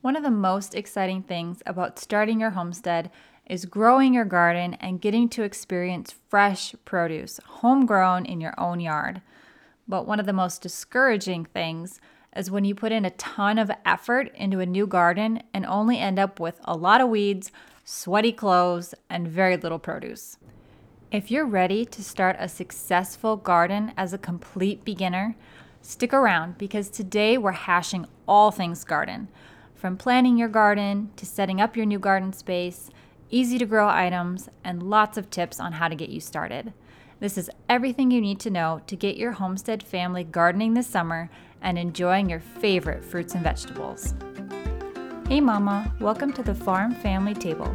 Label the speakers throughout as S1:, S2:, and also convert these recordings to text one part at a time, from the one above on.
S1: One of the most exciting things about starting your homestead is growing your garden and getting to experience fresh produce, homegrown in your own yard. But one of the most discouraging things is when you put in a ton of effort into a new garden and only end up with a lot of weeds, sweaty clothes, and very little produce. If you're ready to start a successful garden as a complete beginner, stick around because today we're hashing all things garden. From planning your garden to setting up your new garden space, easy to grow items, and lots of tips on how to get you started. This is everything you need to know to get your homestead family gardening this summer and enjoying your favorite fruits and vegetables. Hey, Mama, welcome to the Farm Family Table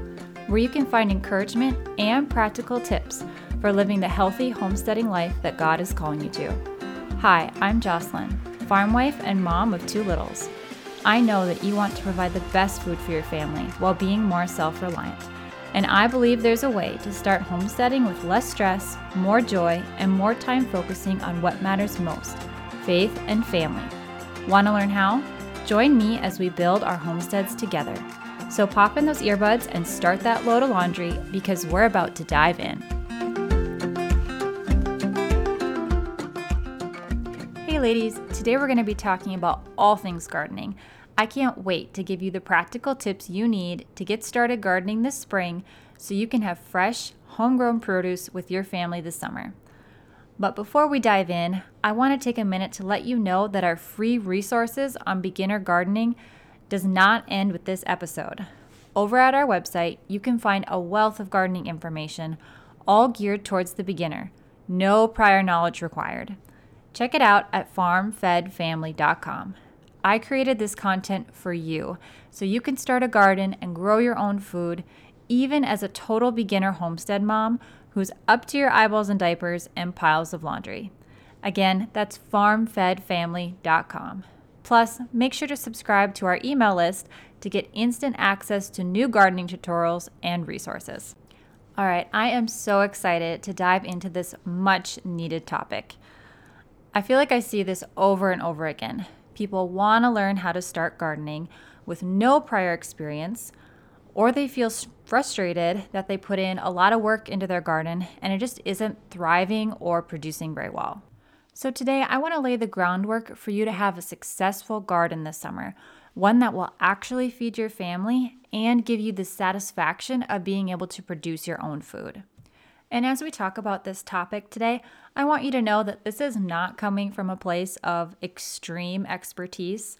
S1: where you can find encouragement and practical tips for living the healthy homesteading life that God is calling you to. Hi, I'm Jocelyn, farm wife and mom of two littles. I know that you want to provide the best food for your family while being more self reliant. And I believe there's a way to start homesteading with less stress, more joy, and more time focusing on what matters most faith and family. Want to learn how? Join me as we build our homesteads together. So pop in those earbuds and start that load of laundry because we're about to dive in. Hey, ladies, today we're going to be talking about all things gardening. I can't wait to give you the practical tips you need to get started gardening this spring so you can have fresh, homegrown produce with your family this summer. But before we dive in, I want to take a minute to let you know that our free resources on beginner gardening does not end with this episode. Over at our website, you can find a wealth of gardening information, all geared towards the beginner. No prior knowledge required. Check it out at farmfedfamily.com. I created this content for you so you can start a garden and grow your own food, even as a total beginner homestead mom who's up to your eyeballs in diapers and piles of laundry. Again, that's farmfedfamily.com. Plus, make sure to subscribe to our email list to get instant access to new gardening tutorials and resources. All right, I am so excited to dive into this much needed topic. I feel like I see this over and over again. People want to learn how to start gardening with no prior experience, or they feel frustrated that they put in a lot of work into their garden and it just isn't thriving or producing very well. So, today I want to lay the groundwork for you to have a successful garden this summer, one that will actually feed your family and give you the satisfaction of being able to produce your own food. And as we talk about this topic today, I want you to know that this is not coming from a place of extreme expertise.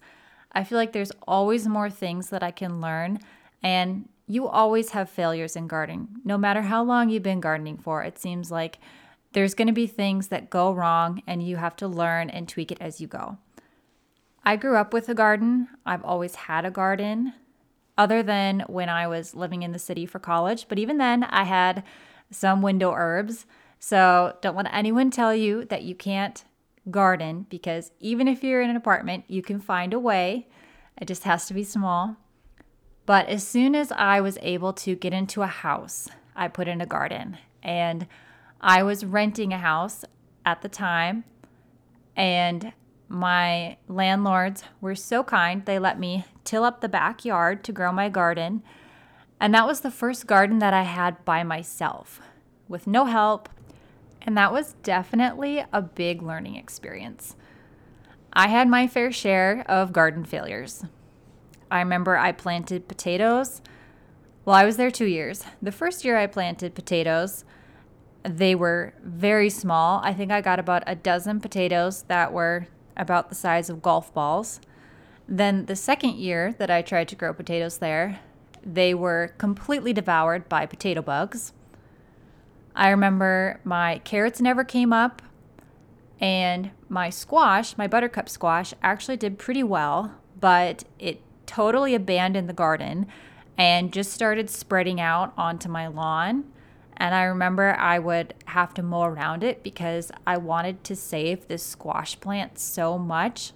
S1: I feel like there's always more things that I can learn, and you always have failures in gardening. No matter how long you've been gardening for, it seems like there's going to be things that go wrong, and you have to learn and tweak it as you go. I grew up with a garden. I've always had a garden, other than when I was living in the city for college. But even then, I had some window herbs. So don't let anyone tell you that you can't garden because even if you're in an apartment, you can find a way. It just has to be small. But as soon as I was able to get into a house, I put in a garden. And I was renting a house at the time, and my landlords were so kind. They let me till up the backyard to grow my garden. And that was the first garden that I had by myself with no help. And that was definitely a big learning experience. I had my fair share of garden failures. I remember I planted potatoes. Well, I was there two years. The first year I planted potatoes, they were very small. I think I got about a dozen potatoes that were about the size of golf balls. Then the second year that I tried to grow potatoes there, they were completely devoured by potato bugs. I remember my carrots never came up, and my squash, my buttercup squash, actually did pretty well, but it totally abandoned the garden and just started spreading out onto my lawn. And I remember I would have to mow around it because I wanted to save this squash plant so much.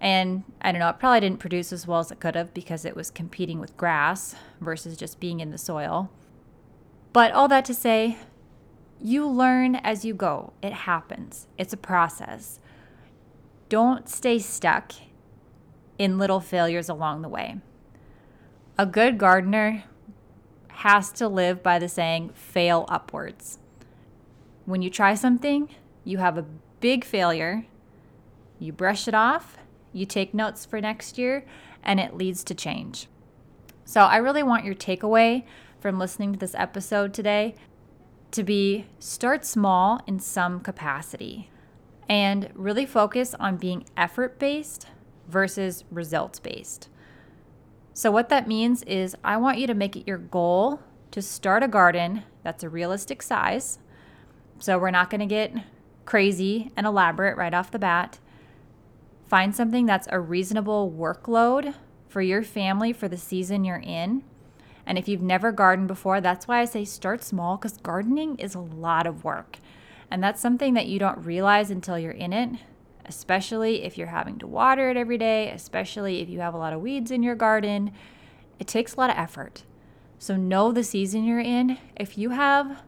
S1: And I don't know, it probably didn't produce as well as it could have because it was competing with grass versus just being in the soil. But all that to say, you learn as you go. It happens, it's a process. Don't stay stuck in little failures along the way. A good gardener has to live by the saying, fail upwards. When you try something, you have a big failure, you brush it off, you take notes for next year, and it leads to change. So I really want your takeaway from listening to this episode today to be start small in some capacity and really focus on being effort based versus results based. So, what that means is, I want you to make it your goal to start a garden that's a realistic size. So, we're not going to get crazy and elaborate right off the bat. Find something that's a reasonable workload for your family for the season you're in. And if you've never gardened before, that's why I say start small because gardening is a lot of work. And that's something that you don't realize until you're in it, especially if you're having to water it every day, especially if you have a lot of weeds in your garden. It takes a lot of effort. So know the season you're in. If you have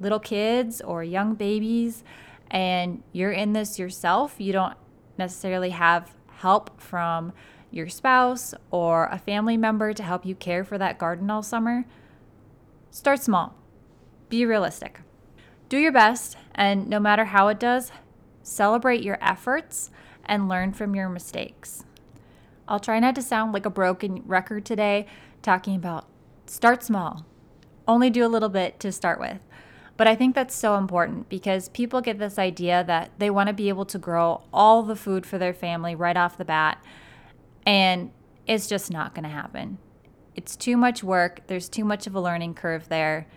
S1: little kids or young babies and you're in this yourself, you don't necessarily have help from your spouse or a family member to help you care for that garden all summer, start small. Be realistic. Do your best, and no matter how it does, celebrate your efforts and learn from your mistakes. I'll try not to sound like a broken record today, talking about start small, only do a little bit to start with. But I think that's so important because people get this idea that they want to be able to grow all the food for their family right off the bat. And it's just not going to happen. It's too much work. There's too much of a learning curve there.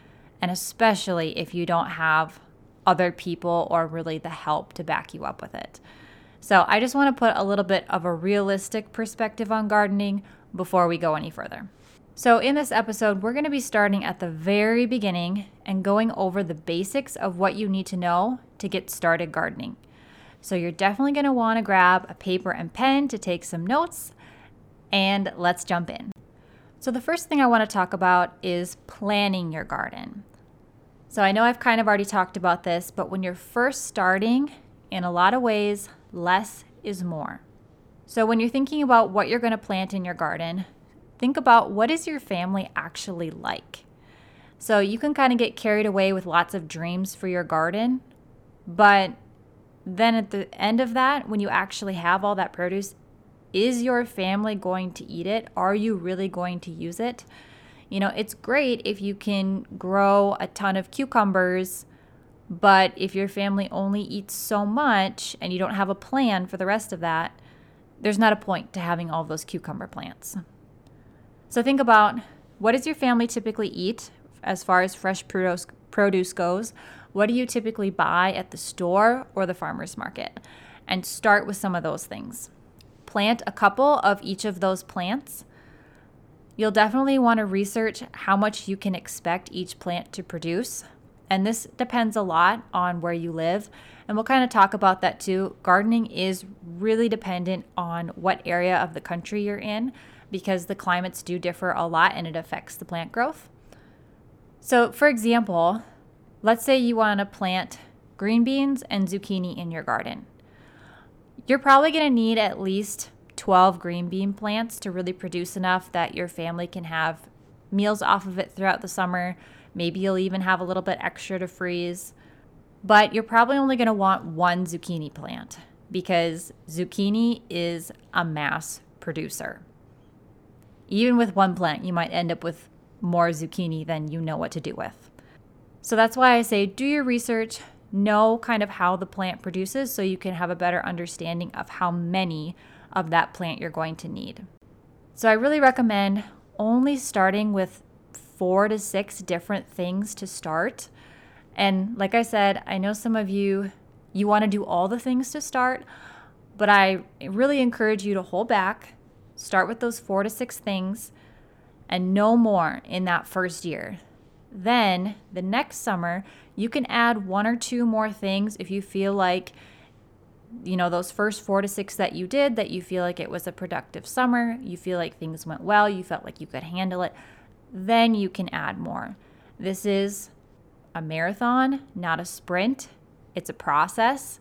S1: And especially if you don't have other people or really the help to back you up with it. So I just want to put a little bit of a realistic perspective on gardening before we go any further. So, in this episode, we're going to be starting at the very beginning and going over the basics of what you need to know to get started gardening. So, you're definitely going to want to grab a paper and pen to take some notes, and let's jump in. So, the first thing I want to talk about is planning your garden. So, I know I've kind of already talked about this, but when you're first starting, in a lot of ways, less is more. So, when you're thinking about what you're going to plant in your garden, think about what is your family actually like. So you can kind of get carried away with lots of dreams for your garden, but then at the end of that, when you actually have all that produce, is your family going to eat it? Are you really going to use it? You know, it's great if you can grow a ton of cucumbers, but if your family only eats so much and you don't have a plan for the rest of that, there's not a point to having all those cucumber plants. So think about what does your family typically eat as far as fresh produce, produce goes? What do you typically buy at the store or the farmer's market? And start with some of those things. Plant a couple of each of those plants. You'll definitely want to research how much you can expect each plant to produce. And this depends a lot on where you live. And we'll kind of talk about that too. Gardening is really dependent on what area of the country you're in because the climates do differ a lot and it affects the plant growth. So, for example, let's say you want to plant green beans and zucchini in your garden. You're probably going to need at least 12 green bean plants to really produce enough that your family can have meals off of it throughout the summer. Maybe you'll even have a little bit extra to freeze. But you're probably only going to want one zucchini plant because zucchini is a mass producer even with one plant, you might end up with more zucchini than you know what to do with. So that's why I say do your research, know kind of how the plant produces so you can have a better understanding of how many of that plant you're going to need. So I really recommend only starting with four to six different things to start. And like I said, I know some of you you want to do all the things to start, but I really encourage you to hold back Start with those four to six things and no more in that first year. Then the next summer, you can add one or two more things if you feel like, you know, those first four to six that you did, that you feel like it was a productive summer, you feel like things went well, you felt like you could handle it, then you can add more. This is a marathon, not a sprint. It's a process.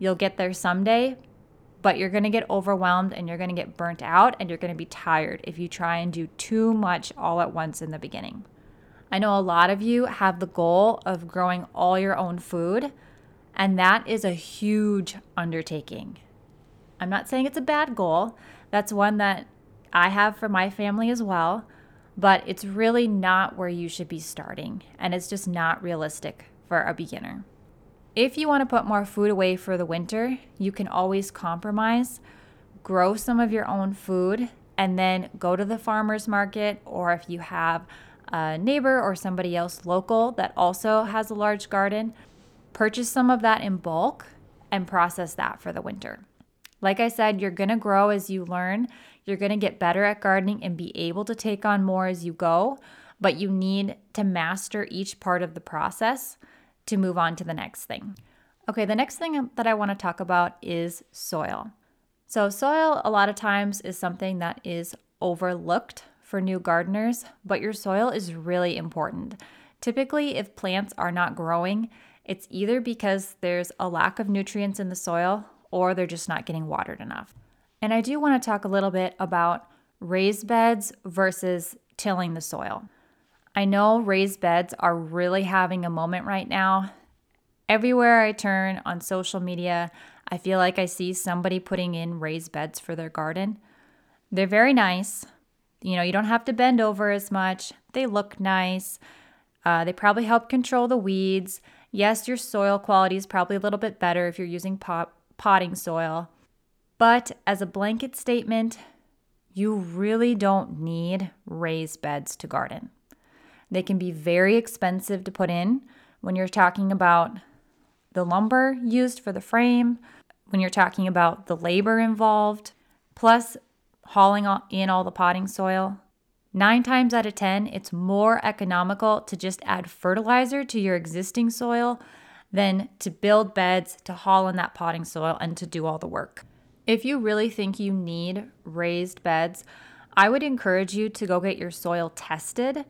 S1: You'll get there someday, but you're going to get overwhelmed and you're going to get burnt out and you're going to be tired if you try and do too much all at once in the beginning. I know a lot of you have the goal of growing all your own food, and that is a huge undertaking. I'm not saying it's a bad goal, that's one that I have for my family as well, but it's really not where you should be starting, and it's just not realistic for a beginner. If you want to put more food away for the winter, you can always compromise, grow some of your own food, and then go to the farmer's market, or if you have a neighbor or somebody else local that also has a large garden, purchase some of that in bulk and process that for the winter. Like I said, you're going to grow as you learn. You're going to get better at gardening and be able to take on more as you go, but you need to master each part of the process to move on to the next thing. Okay, the next thing that I want to talk about is soil. So, soil a lot of times is something that is overlooked for new gardeners, but your soil is really important. Typically, if plants are not growing, it's either because there's a lack of nutrients in the soil or they're just not getting watered enough. And I do want to talk a little bit about raised beds versus tilling the soil. I know raised beds are really having a moment right now. Everywhere I turn on social media, I feel like I see somebody putting in raised beds for their garden. They're very nice. You know, you don't have to bend over as much. They look nice. Uh, they probably help control the weeds. Yes, your soil quality is probably a little bit better if you're using pot, potting soil. But as a blanket statement, you really don't need raised beds to garden. They can be very expensive to put in when you're talking about the lumber used for the frame, when you're talking about the labor involved, plus hauling in all the potting soil. Nine times out of 10, it's more economical to just add fertilizer to your existing soil than to build beds, to haul in that potting soil, and to do all the work. If you really think you need raised beds, I would encourage you to go get your soil tested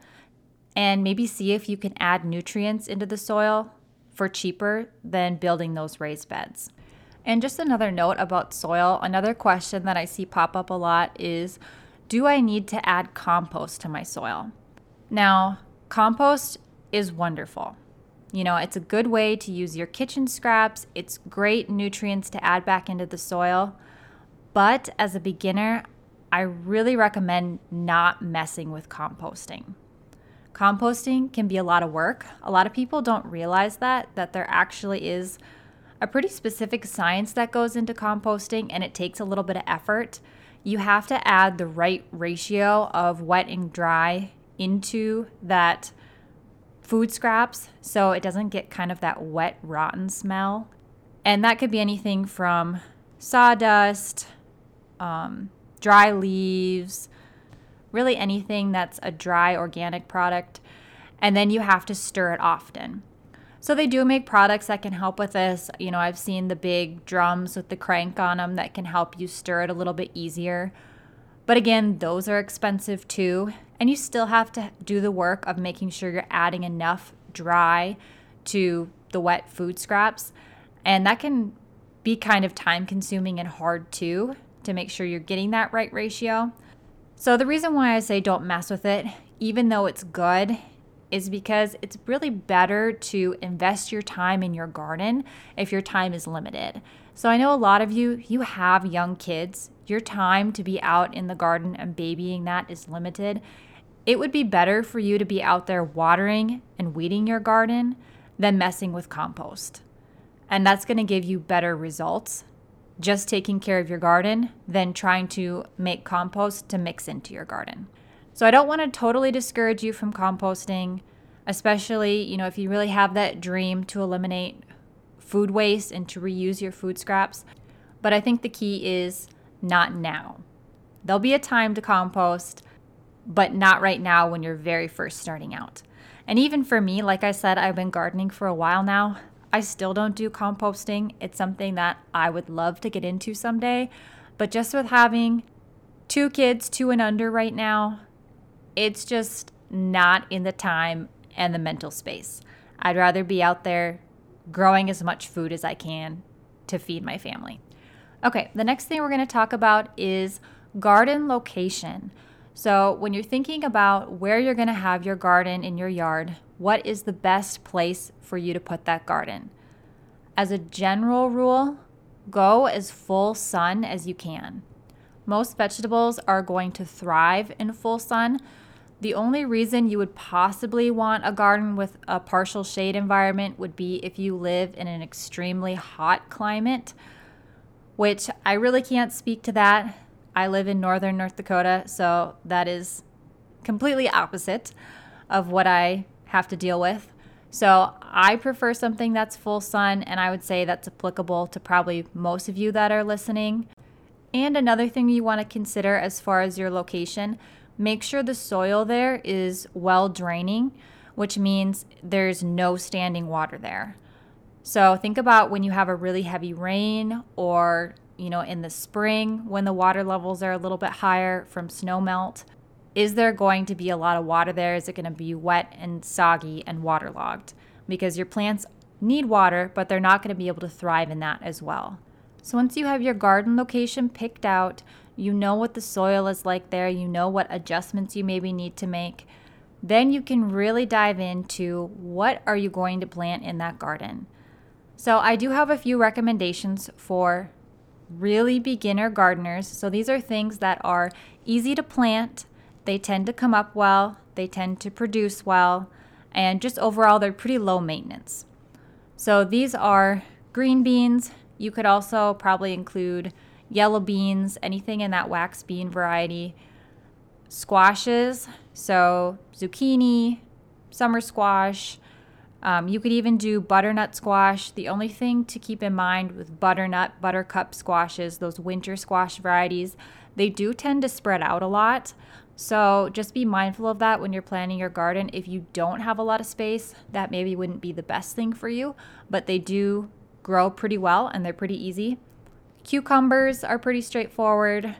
S1: and maybe see if you can add nutrients into the soil for cheaper than building those raised beds. And just another note about soil another question that I see pop up a lot is Do I need to add compost to my soil? Now, compost is wonderful. You know, it's a good way to use your kitchen scraps, it's great nutrients to add back into the soil. But as a beginner, I really recommend not messing with composting. Composting can be a lot of work. A lot of people don't realize that that there actually is a pretty specific science that goes into composting and it takes a little bit of effort. You have to add the right ratio of wet and dry into that food scraps so it doesn't get kind of that wet rotten smell. And that could be anything from sawdust, um, dry leaves, really anything that's a dry organic product. And then you have to stir it often. So they do make products that can help with this. You know, I've seen the big drums with the crank on them that can help you stir it a little bit easier. But again, those are expensive too. And you still have to do the work of making sure you're adding enough dry to the wet food scraps. And that can be kind of time consuming and hard too to make sure you're getting that right ratio. So, the reason why I say don't mess with it, even though it's good, is because it's really better to invest your time in your garden if your time is limited. So, I know a lot of you, you have young kids. Your time to be out in the garden and babying that is limited. It would be better for you to be out there watering and weeding your garden than messing with compost. And that's going to give you better results just taking care of your garden than trying to make compost to mix into your garden. So I don't want to totally discourage you from composting, especially, you know, if you really have that dream to eliminate food waste and to reuse your food scraps. But I think the key is not now. There'll be a time to compost, but not right now when you're very first starting out. And even for me, like I said, I've been gardening for a while now. I still don't do composting. It's something that I would love to get into someday. But just with having two kids, two and under right now, it's just not in the time and the mental space. I'd rather be out there growing as much food as I can to feed my family. Okay, the next thing we're going to talk about is garden location. So, when you're thinking about where you're going to have your garden in your yard, what is the best place for you to put that garden? As a general rule, go as full sun as you can. Most vegetables are going to thrive in full sun. The only reason you would possibly want a garden with a partial shade environment would be if you live in an extremely hot climate, which I really can't speak to that. I live in northern North Dakota, so that is completely opposite of what I have to deal with. So I prefer something that's full sun, and I would say that's applicable to probably most of you that are listening. And another thing you want to consider as far as your location, make sure the soil there is well draining, which means there's no standing water there. So think about when you have a really heavy rain or you know, in the spring when the water levels are a little bit higher from snow melt? Is there going to be a lot of water there? Is it going to be wet and soggy and waterlogged? Because your plants need water, but they're not going to be able to thrive in that as well. So once you have your garden location picked out, you know what the soil is like there, you know what adjustments you maybe need to make, then you can really dive into what are you going to plant in that garden. So I do have a few recommendations for really beginner gardeners. So these are things that are easy to plant, they tend to come up well, they tend to produce well, and just overall, they're pretty low maintenance. So these are green beans. You could also probably include yellow beans, anything in that wax bean variety. Squashes, so zucchini, summer squash, um, you could even do butternut squash. The only thing to keep in mind with butternut, buttercup squashes, those winter squash varieties, they do tend to spread out a lot. So just be mindful of that when you're planning your garden. If you don't have a lot of space, that maybe wouldn't be the best thing for you, but they do grow pretty well and they're pretty easy. Cucumbers are pretty straightforward.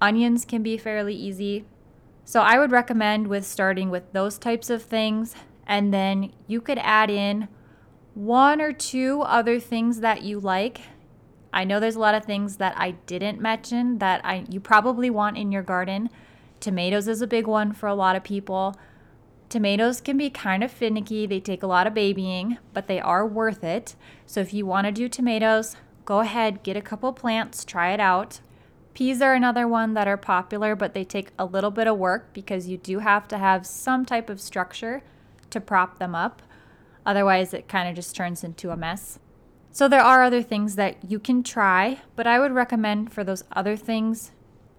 S1: Onions can be fairly easy. So I would recommend with starting with those types of things and then you could add in one or two other things that you like. I know there's a lot of things that I didn't mention that I you probably want in your garden. Tomatoes is a big one for a lot of people. Tomatoes can be kind of finicky. They take a lot of babying, but they are worth it. So if you want to do tomatoes, go ahead, get a couple plants, try it out. Peas are another one that are popular, but they take a little bit of work because you do have to have some type of structure to prop them up. Otherwise, it kind of just turns into a mess. So, there are other things that you can try, but I would recommend for those other things,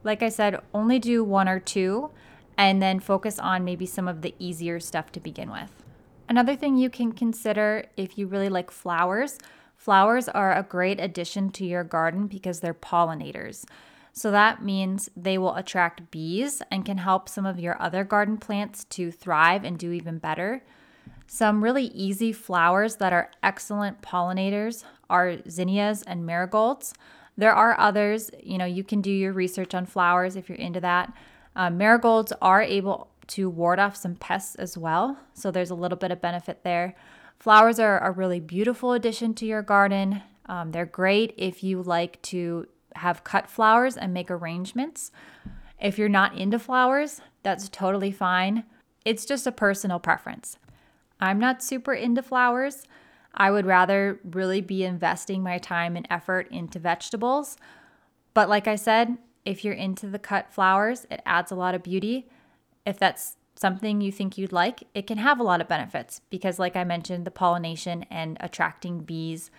S1: like I said, only do one or two and then focus on maybe some of the easier stuff to begin with. Another thing you can consider if you really like flowers, flowers are a great addition to your garden because they're pollinators. So that means they will attract bees and can help some of your other garden plants to thrive and do even better. Some really easy flowers that are excellent pollinators are zinnias and marigolds. There are others, you know, you can do your research on flowers if you're into that. Uh, marigolds are able to ward off some pests as well, so there's a little bit of benefit there. Flowers are a really beautiful addition to your garden. Um, they're great if you like to have cut flowers and make arrangements. If you're not into flowers, that's totally fine. It's just a personal preference. I'm not super into flowers. I would rather really be investing my time and effort into vegetables. But like I said, if you're into the cut flowers, it adds a lot of beauty. If that's something you think you'd like, it can have a lot of benefits because, like I mentioned, the pollination and attracting bees,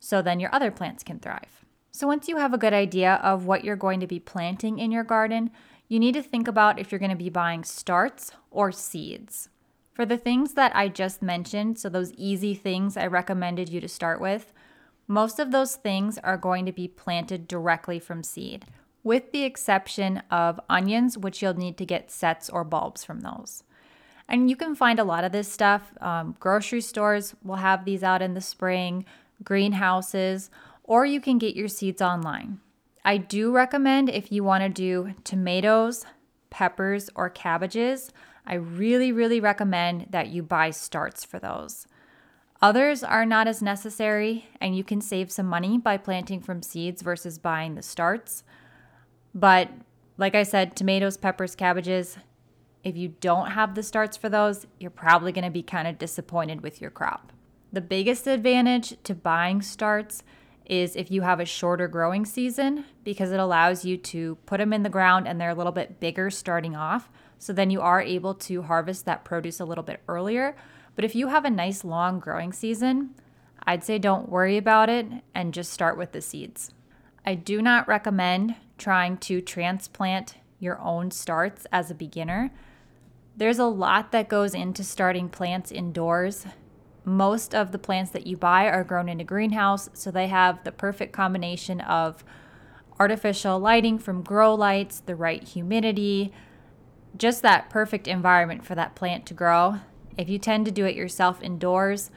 S1: so then your other plants can thrive. So, once you have a good idea of what you're going to be planting in your garden, you need to think about if you're going to be buying starts or seeds. For the things that I just mentioned, so those easy things I recommended you to start with, most of those things are going to be planted directly from seed, with the exception of onions, which you'll need to get sets or bulbs from those. And you can find a lot of this stuff. Um, grocery stores will have these out in the spring, greenhouses, or you can get your seeds online. I do recommend if you want to do tomatoes, peppers, or cabbages, I really, really recommend that you buy starts for those. Others are not as necessary, and you can save some money by planting from seeds versus buying the starts. But like I said, tomatoes, peppers, cabbages, if you don't have the starts for those, you're probably going to be kind of disappointed with your crop. The biggest advantage to buying starts is if you have a shorter growing season because it allows you to put them in the ground and they're a little bit bigger starting off. So then you are able to harvest that produce a little bit earlier. But if you have a nice long growing season, I'd say don't worry about it and just start with the seeds. I do not recommend trying to transplant your own starts as a beginner. There's a lot that goes into starting plants indoors most of the plants that you buy are grown in a greenhouse, so they have the perfect combination of artificial lighting from grow lights, the right humidity, just that perfect environment for that plant to grow. If you tend to do it yourself indoors,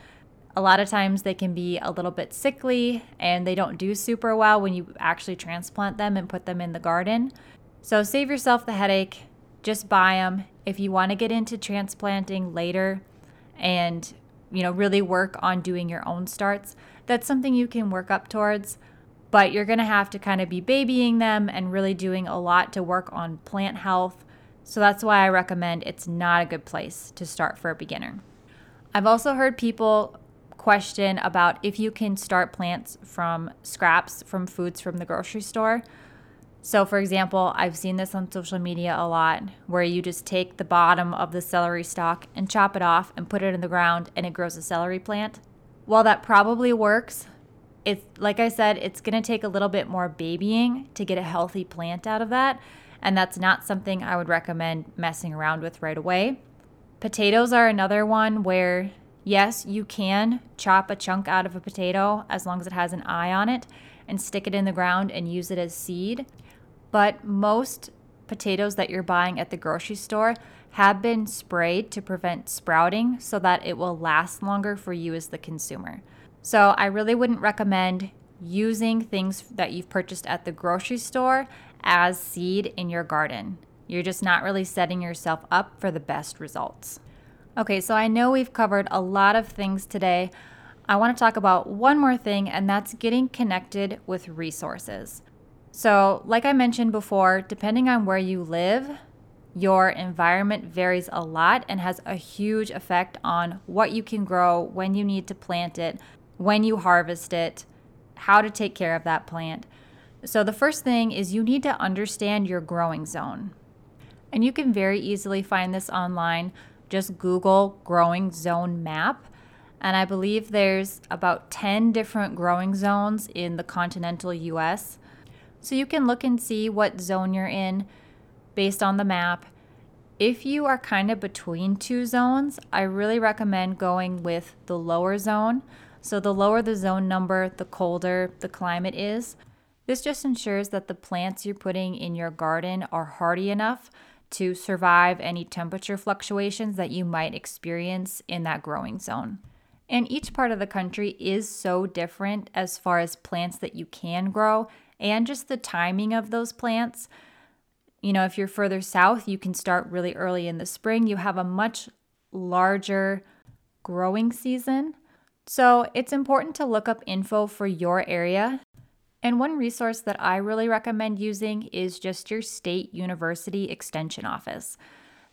S1: a lot of times they can be a little bit sickly and they don't do super well when you actually transplant them and put them in the garden. So save yourself the headache, just buy them. If you want to get into transplanting later and you know, really work on doing your own starts, that's something you can work up towards. But you're going to have to kind of be babying them and really doing a lot to work on plant health. So that's why I recommend it's not a good place to start for a beginner. I've also heard people question about if you can start plants from scraps from foods from the grocery store. So, for example, I've seen this on social media a lot where you just take the bottom of the celery stalk and chop it off and put it in the ground and it grows a celery plant. While that probably works, it's like I said, it's going to take a little bit more babying to get a healthy plant out of that. And that's not something I would recommend messing around with right away. Potatoes are another one where, yes, you can chop a chunk out of a potato as long as it has an eye on it and stick it in the ground and use it as seed. But most potatoes that you're buying at the grocery store have been sprayed to prevent sprouting so that it will last longer for you as the consumer. So I really wouldn't recommend using things that you've purchased at the grocery store as seed in your garden. You're just not really setting yourself up for the best results. Okay, so I know we've covered a lot of things today. I want to talk about one more thing, and that's getting connected with resources. So, like I mentioned before, depending on where you live, your environment varies a lot and has a huge effect on what you can grow, when you need to plant it, when you harvest it, how to take care of that plant. So, the first thing is you need to understand your growing zone. And you can very easily find this online. Just Google growing zone map. And I believe there's about 10 different growing zones in the continental US. So you can look and see what zone you're in based on the map. If you are kind of between two zones, I really recommend going with the lower zone. So the lower the zone number, the colder the climate is. This just ensures that the plants you're putting in your garden are hardy enough to survive any temperature fluctuations that you might experience in that growing zone. And each part of the country is so different as far as plants that you can grow and just the timing of those plants. You know, if you're further south, you can start really early in the spring. You have a much larger growing season. So it's important to look up info for your area. And one resource that I really recommend using is just your state university extension office.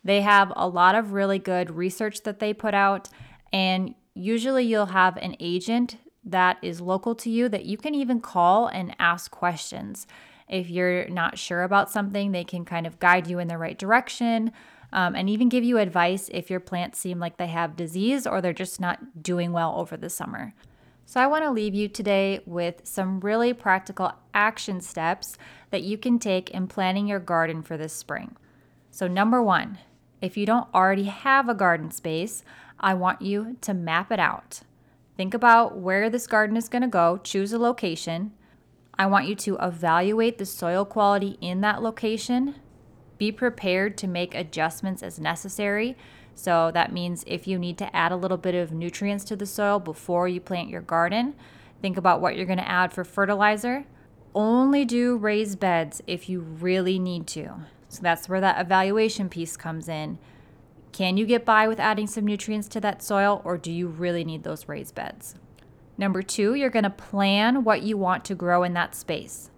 S1: They have a lot of really good research that they put out, and usually you'll have an agent that is local to you that you can even call and ask questions. If you're not sure about something, they can kind of guide you in the right direction um, and even give you advice if your plants seem like they have disease or they're just not doing well over the summer. So, I want to leave you today with some really practical action steps that you can take in planning your garden for this spring. So, number one, if you don't already have a garden space, I want you to map it out. Think about where this garden is going to go, choose a location. I want you to evaluate the soil quality in that location. Be prepared to make adjustments as necessary. So that means if you need to add a little bit of nutrients to the soil before you plant your garden, think about what you're going to add for fertilizer. Only do raised beds if you really need to. So that's where that evaluation piece comes in Can you get by with adding some nutrients to that soil, or do you really need those raised beds? Number two, you're going to plan what you want to grow in that space.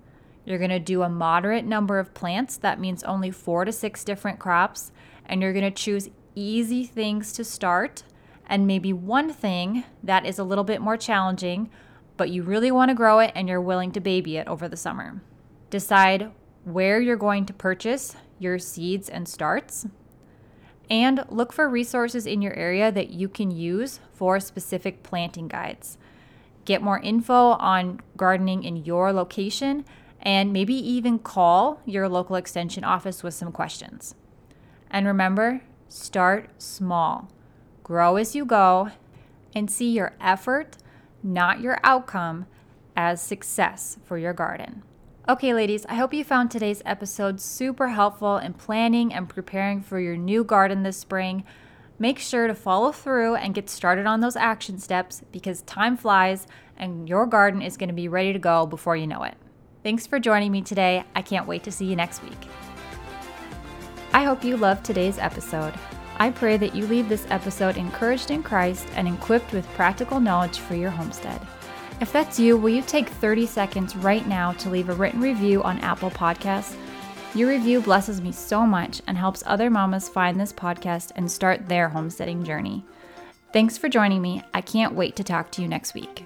S1: You're going to do a moderate number of plants, that means only four to six different crops, and you're going to choose easy things to start and maybe one thing that is a little bit more challenging, but you really want to grow it and you're willing to baby it over the summer. Decide where you're going to purchase your seeds and starts. And look for resources in your area that you can use for specific planting guides. Get more info on gardening in your location and maybe even call your local extension office with some questions. And remember, start small, grow as you go, and see your effort, not your outcome, as success for your garden. Okay, ladies, I hope you found today's episode super helpful in planning and preparing for your new garden this spring. Make sure to follow through and get started on those action steps because time flies and your garden is going to be ready to go before you know it. Thanks for joining me today. I can't wait to see you next week. I hope you loved today's episode. I pray that you leave this episode encouraged in Christ and equipped with practical knowledge for your homestead. If that's you, will you take 30 seconds right now to leave a written review on Apple Podcasts? Your review blesses me so much and helps other mamas find this podcast and start their homesteading journey. Thanks for joining me. I can't wait to talk to you next week.